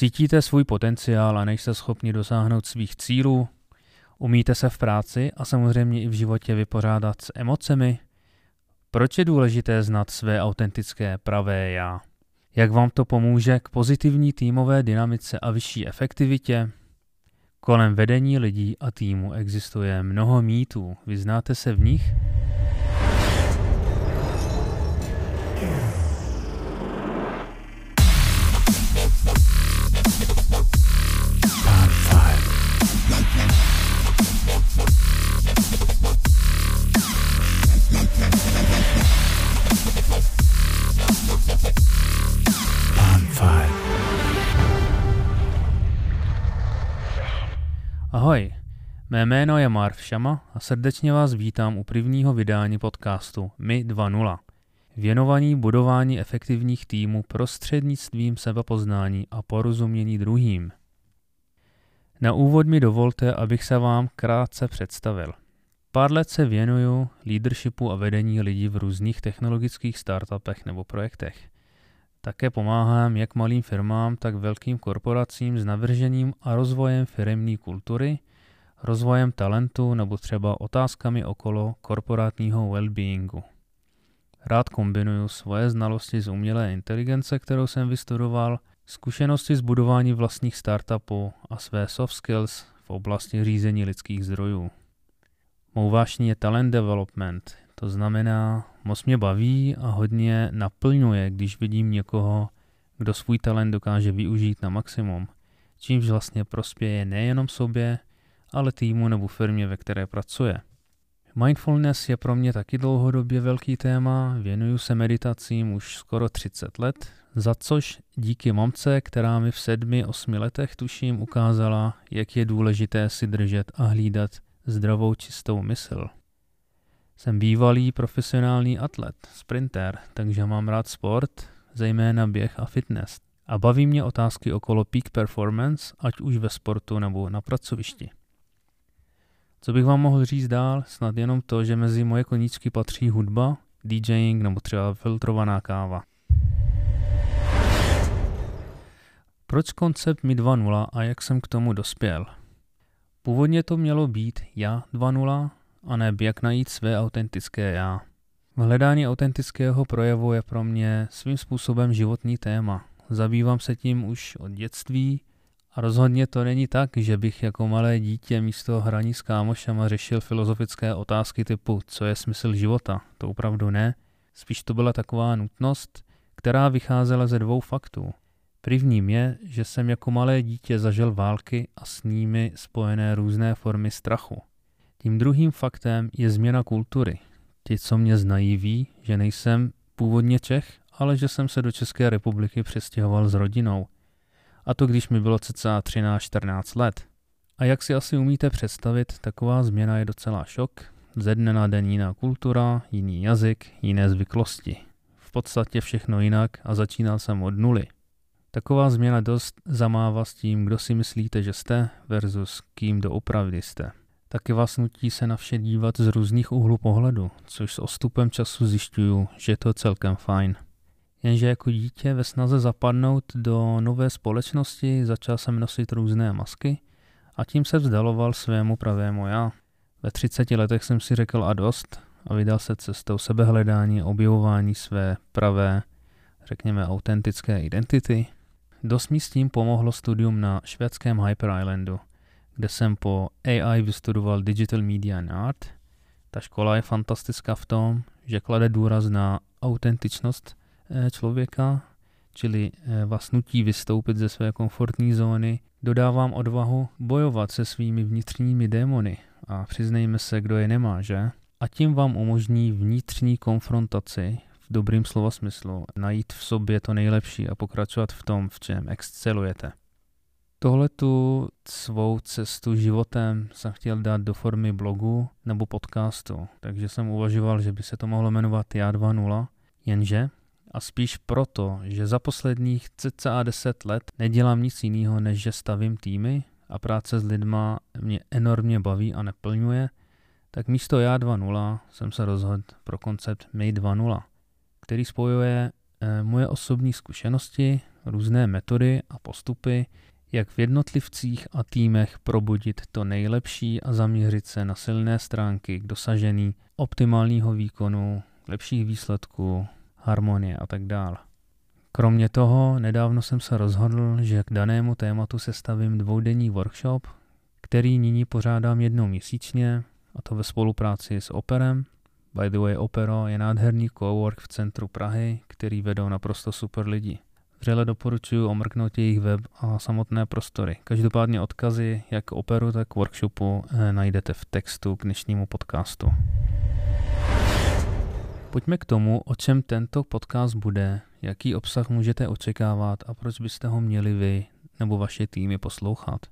Cítíte svůj potenciál a nejste schopni dosáhnout svých cílů? Umíte se v práci a samozřejmě i v životě vypořádat s emocemi? Proč je důležité znát své autentické pravé já? Jak vám to pomůže k pozitivní týmové dynamice a vyšší efektivitě? Kolem vedení lidí a týmu existuje mnoho mýtů. Vyznáte se v nich? Mé jméno je Marv Šama a srdečně vás vítám u prvního vydání podcastu My 2.0, věnovaný budování efektivních týmů prostřednictvím sebepoznání a porozumění druhým. Na úvod mi dovolte, abych se vám krátce představil. Pár let se věnuju leadershipu a vedení lidí v různých technologických startupech nebo projektech. Také pomáhám jak malým firmám, tak velkým korporacím s navržením a rozvojem firemní kultury, rozvojem talentu nebo třeba otázkami okolo korporátního well-beingu. Rád kombinuju svoje znalosti z umělé inteligence, kterou jsem vystudoval, zkušenosti z budování vlastních startupů a své soft skills v oblasti řízení lidských zdrojů. Mou vášní je talent development, to znamená, moc mě baví a hodně naplňuje, když vidím někoho, kdo svůj talent dokáže využít na maximum, čímž vlastně prospěje nejenom sobě, ale týmu nebo firmě, ve které pracuje. Mindfulness je pro mě taky dlouhodobě velký téma, věnuju se meditacím už skoro 30 let, za což díky mamce, která mi v sedmi, osmi letech tuším ukázala, jak je důležité si držet a hlídat zdravou čistou mysl. Jsem bývalý profesionální atlet, sprinter, takže mám rád sport, zejména běh a fitness. A baví mě otázky okolo peak performance, ať už ve sportu nebo na pracovišti. Co bych vám mohl říct dál? Snad jenom to, že mezi moje koníčky patří hudba, DJing nebo třeba filtrovaná káva. Proč koncept Mi 2.0 a jak jsem k tomu dospěl? Původně to mělo být Já 2.0, a ne jak najít své autentické já. Hledání autentického projevu je pro mě svým způsobem životní téma. Zabývám se tím už od dětství a rozhodně to není tak, že bych jako malé dítě místo hraní s kámošama řešil filozofické otázky typu co je smysl života. To opravdu ne. Spíš to byla taková nutnost, která vycházela ze dvou faktů. Prvním je, že jsem jako malé dítě zažil války a s nimi spojené různé formy strachu. Tím druhým faktem je změna kultury. Ti, co mě znají, ví, že nejsem původně Čech, ale že jsem se do České republiky přestěhoval s rodinou. A to když mi bylo cca 13-14 let. A jak si asi umíte představit, taková změna je docela šok. Ze dne na den jiná kultura, jiný jazyk, jiné zvyklosti. V podstatě všechno jinak a začínal jsem od nuly. Taková změna dost zamává s tím, kdo si myslíte, že jste versus kým doopravdy jste. Taky vás nutí se na vše dívat z různých úhlů pohledu, což s ostupem času zjišťuju, že je to celkem fajn. Jenže jako dítě ve snaze zapadnout do nové společnosti začal jsem nosit různé masky a tím se vzdaloval svému pravému já. Ve 30 letech jsem si řekl a dost a vydal se cestou sebehledání, objevování své pravé, řekněme autentické identity. Dost mi s tím pomohlo studium na švédském Hyper Islandu – kde jsem po AI vystudoval Digital Media and Art. Ta škola je fantastická v tom, že klade důraz na autentičnost člověka, čili eh, vás nutí vystoupit ze své komfortní zóny, dodávám odvahu bojovat se svými vnitřními démony. A přiznejme se, kdo je nemá, že? A tím vám umožní vnitřní konfrontaci v dobrým slova smyslu, najít v sobě to nejlepší a pokračovat v tom, v čem excelujete. Tohle tu svou cestu životem jsem chtěl dát do formy blogu nebo podcastu, takže jsem uvažoval, že by se to mohlo jmenovat Já 2.0, jenže a spíš proto, že za posledních cca 10 let nedělám nic jiného, než že stavím týmy a práce s lidma mě enormně baví a neplňuje, tak místo Já 2.0 jsem se rozhodl pro koncept My 2.0, který spojuje eh, moje osobní zkušenosti různé metody a postupy, jak v jednotlivcích a týmech probudit to nejlepší a zaměřit se na silné stránky k dosažení optimálního výkonu, lepších výsledků, harmonie a tak dále. Kromě toho, nedávno jsem se rozhodl, že k danému tématu sestavím dvoudenní workshop, který nyní pořádám jednou měsíčně, a to ve spolupráci s Operem. By the way, Opero je nádherný cowork v centru Prahy, který vedou naprosto super lidi. Vřele doporučuji omrknout jejich web a samotné prostory. Každopádně odkazy jak Operu, tak workshopu eh, najdete v textu k dnešnímu podcastu. Pojďme k tomu, o čem tento podcast bude, jaký obsah můžete očekávat a proč byste ho měli vy nebo vaše týmy poslouchat.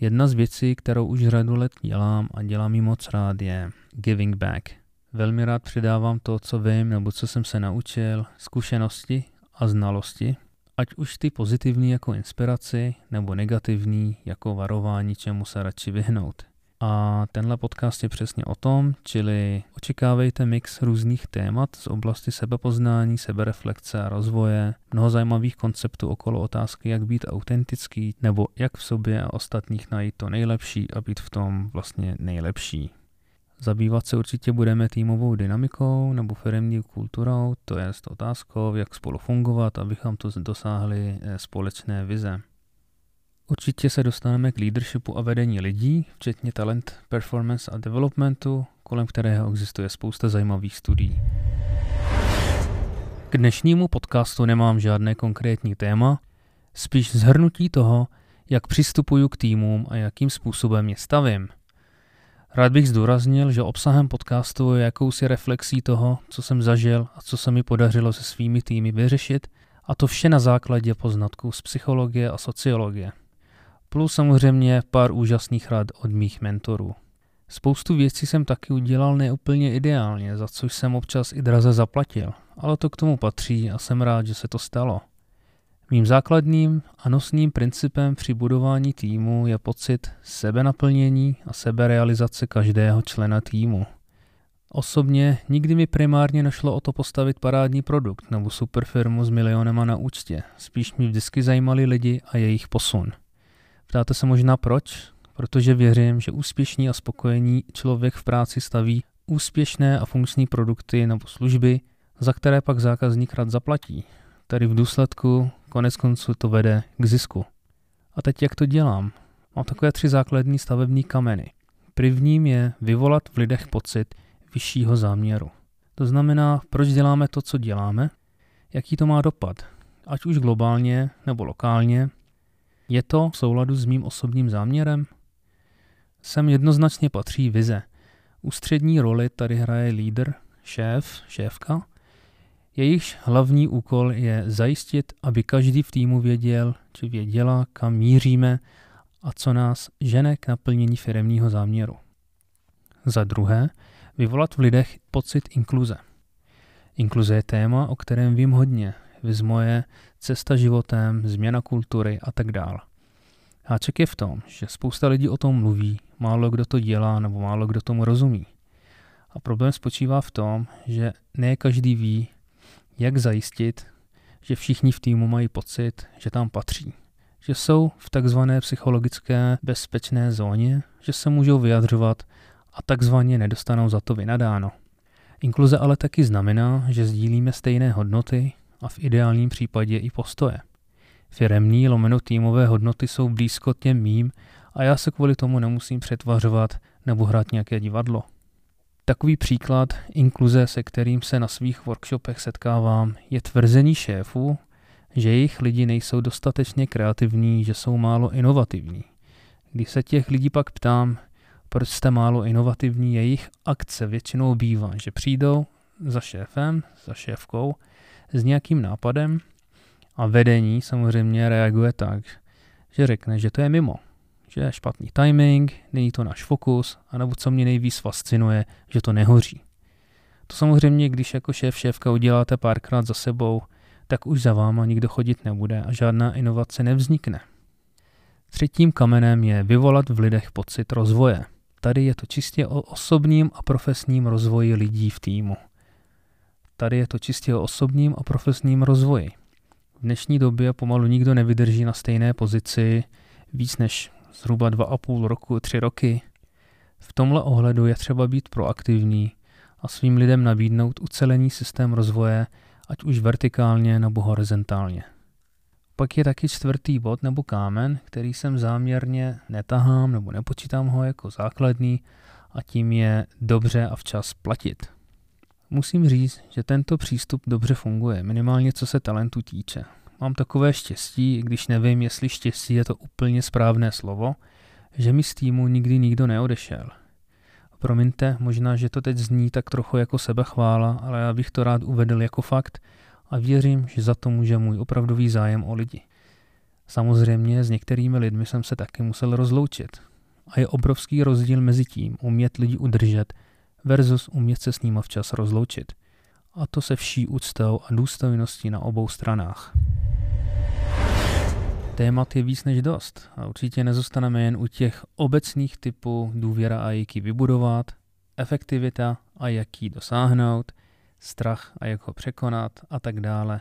Jedna z věcí, kterou už řadu let dělám a dělám ji moc rád, je giving back. Velmi rád předávám to, co vím nebo co jsem se naučil, zkušenosti a znalosti, ať už ty pozitivní jako inspiraci nebo negativní jako varování, čemu se radši vyhnout. A tenhle podcast je přesně o tom, čili očekávejte mix různých témat z oblasti sebepoznání, sebereflexe a rozvoje, mnoho zajímavých konceptů okolo otázky, jak být autentický, nebo jak v sobě a ostatních najít to nejlepší a být v tom vlastně nejlepší. Zabývat se určitě budeme týmovou dynamikou nebo firmní kulturou, to je otázkou, jak spolu fungovat, abychom to dosáhli eh, společné vize. Určitě se dostaneme k leadershipu a vedení lidí, včetně talent, performance a developmentu, kolem kterého existuje spousta zajímavých studií. K dnešnímu podcastu nemám žádné konkrétní téma, spíš zhrnutí toho, jak přistupuju k týmům a jakým způsobem je stavím. Rád bych zdůraznil, že obsahem podcastu je jakousi reflexí toho, co jsem zažil a co se mi podařilo se svými týmy vyřešit, a to vše na základě poznatků z psychologie a sociologie. Plus samozřejmě pár úžasných rad od mých mentorů. Spoustu věcí jsem taky udělal neúplně ideálně, za což jsem občas i draze zaplatil, ale to k tomu patří a jsem rád, že se to stalo. Mým základním a nosným principem při budování týmu je pocit sebenaplnění a seberealizace každého člena týmu. Osobně nikdy mi primárně nešlo o to postavit parádní produkt nebo superfirmu s milionema na účtě, spíš mi vždycky zajímali lidi a jejich posun – Ptáte se možná proč? Protože věřím, že úspěšný a spokojený člověk v práci staví úspěšné a funkční produkty nebo služby, za které pak zákazník rád zaplatí. Tady v důsledku konec konců to vede k zisku. A teď jak to dělám? Mám takové tři základní stavební kameny. Prvním je vyvolat v lidech pocit vyššího záměru. To znamená, proč děláme to, co děláme, jaký to má dopad, ať už globálně nebo lokálně, je to v souladu s mým osobním záměrem? Sem jednoznačně patří vize. Ústřední roli tady hraje lídr, šéf, šéfka. Jejichž hlavní úkol je zajistit, aby každý v týmu věděl, či věděla, kam míříme a co nás žene k naplnění firemního záměru. Za druhé, vyvolat v lidech pocit inkluze. Inkluze je téma, o kterém vím hodně, viz moje cesta životem, změna kultury a tak dále. Háček je v tom, že spousta lidí o tom mluví, málo kdo to dělá nebo málo kdo tomu rozumí. A problém spočívá v tom, že ne každý ví, jak zajistit, že všichni v týmu mají pocit, že tam patří. Že jsou v takzvané psychologické bezpečné zóně, že se můžou vyjadřovat a takzvaně nedostanou za to vynadáno. Inkluze ale taky znamená, že sdílíme stejné hodnoty, a v ideálním případě i postoje. Firemní lomeno týmové hodnoty jsou blízko těm mým a já se kvůli tomu nemusím přetvařovat nebo hrát nějaké divadlo. Takový příklad inkluze, se kterým se na svých workshopech setkávám, je tvrzení šéfů, že jejich lidi nejsou dostatečně kreativní, že jsou málo inovativní. Když se těch lidí pak ptám, proč jste málo inovativní, jejich akce většinou bývá, že přijdou za šéfem, za šéfkou s nějakým nápadem a vedení samozřejmě reaguje tak, že řekne, že to je mimo, že je špatný timing, není to náš fokus, anebo co mě nejvíc fascinuje, že to nehoří. To samozřejmě, když jako šéf šéfka uděláte párkrát za sebou, tak už za váma nikdo chodit nebude a žádná inovace nevznikne. Třetím kamenem je vyvolat v lidech pocit rozvoje. Tady je to čistě o osobním a profesním rozvoji lidí v týmu. Tady je to čistě o osobním a profesním rozvoji. V dnešní době pomalu nikdo nevydrží na stejné pozici víc než zhruba dva a půl roku, tři roky. V tomhle ohledu je třeba být proaktivní a svým lidem nabídnout ucelený systém rozvoje, ať už vertikálně nebo horizontálně. Pak je taky čtvrtý bod nebo kámen, který jsem záměrně netahám nebo nepočítám ho jako základní a tím je dobře a včas platit. Musím říct, že tento přístup dobře funguje, minimálně co se talentu týče. Mám takové štěstí, když nevím, jestli štěstí je to úplně správné slovo, že mi z týmu nikdy nikdo neodešel. Promiňte, možná, že to teď zní tak trochu jako sebechvála, ale já bych to rád uvedl jako fakt a věřím, že za to může můj opravdový zájem o lidi. Samozřejmě s některými lidmi jsem se taky musel rozloučit. A je obrovský rozdíl mezi tím umět lidi udržet versus umět se s nimi včas rozloučit. A to se vší úctou a důstojností na obou stranách. Témat je víc než dost a určitě nezůstaneme jen u těch obecných typů důvěra a jak ji vybudovat, efektivita a jak ji dosáhnout, strach a jak ho překonat a tak dále.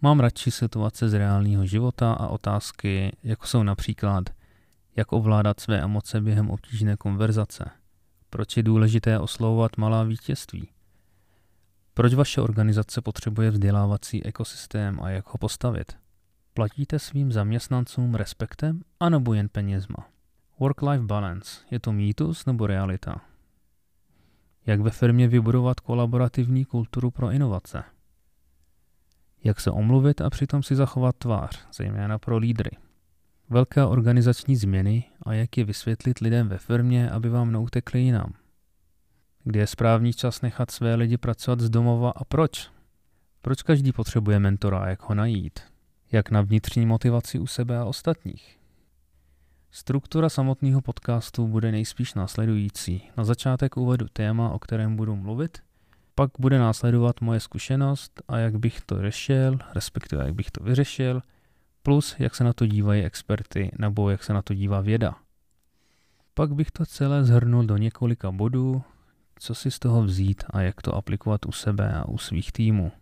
Mám radši situace z reálného života a otázky, jako jsou například, jak ovládat své emoce během obtížné konverzace, proč je důležité oslovovat malá vítězství, proč vaše organizace potřebuje vzdělávací ekosystém a jak ho postavit, Platíte svým zaměstnancům respektem anebo jen penězma? Work-life balance, je to mýtus nebo realita? Jak ve firmě vybudovat kolaborativní kulturu pro inovace? Jak se omluvit a přitom si zachovat tvář, zejména pro lídry? Velké organizační změny a jak je vysvětlit lidem ve firmě, aby vám neutekli jinam? Kdy je správný čas nechat své lidi pracovat z domova a proč? Proč každý potřebuje mentora a jak ho najít? jak na vnitřní motivaci u sebe a ostatních. Struktura samotného podcastu bude nejspíš následující. Na začátek uvedu téma, o kterém budu mluvit, pak bude následovat moje zkušenost a jak bych to řešil, respektive jak bych to vyřešil, plus jak se na to dívají experty nebo jak se na to dívá věda. Pak bych to celé zhrnul do několika bodů, co si z toho vzít a jak to aplikovat u sebe a u svých týmů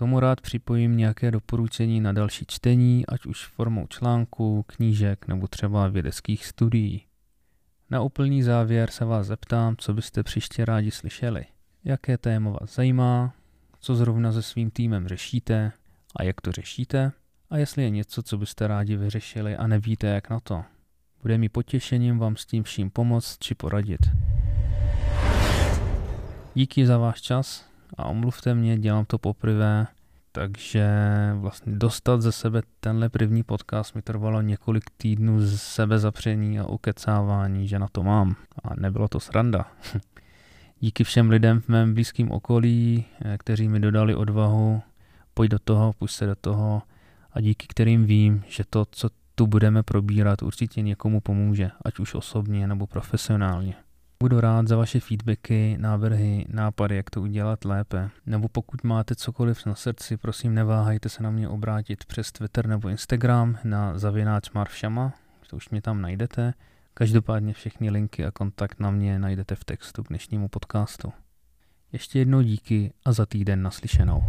tomu rád připojím nějaké doporučení na další čtení, ať už formou článků, knížek nebo třeba vědeckých studií. Na úplný závěr se vás zeptám, co byste příště rádi slyšeli. Jaké téma vás zajímá, co zrovna se svým týmem řešíte a jak to řešíte a jestli je něco, co byste rádi vyřešili a nevíte jak na to. Bude mi potěšením vám s tím vším pomoct či poradit. Díky za váš čas a omluvte mě, dělám to poprvé, takže vlastně dostat ze sebe tenhle první podcast mi trvalo několik týdnů z sebezapření a ukecávání, že na to mám. A nebylo to sranda. Díky všem lidem v mém blízkém okolí, eh, kteří mi dodali odvahu, pojď do toho, pust se do toho a díky kterým vím, že to, co tu budeme probírat, určitě někomu pomůže, ať už osobně nebo profesionálně. Budu rád za vaše feedbacky, návrhy, nápady, jak to udělat lépe. Nebo pokud máte cokoliv na srdci, prosím neváhejte se na mě obrátit přes Twitter nebo Instagram na zavináč Marvšama, to už mě tam najdete. Každopádně všechny linky a kontakt na mě najdete v textu k dnešnímu podcastu. Ještě jednou díky a za týden naslyšenou.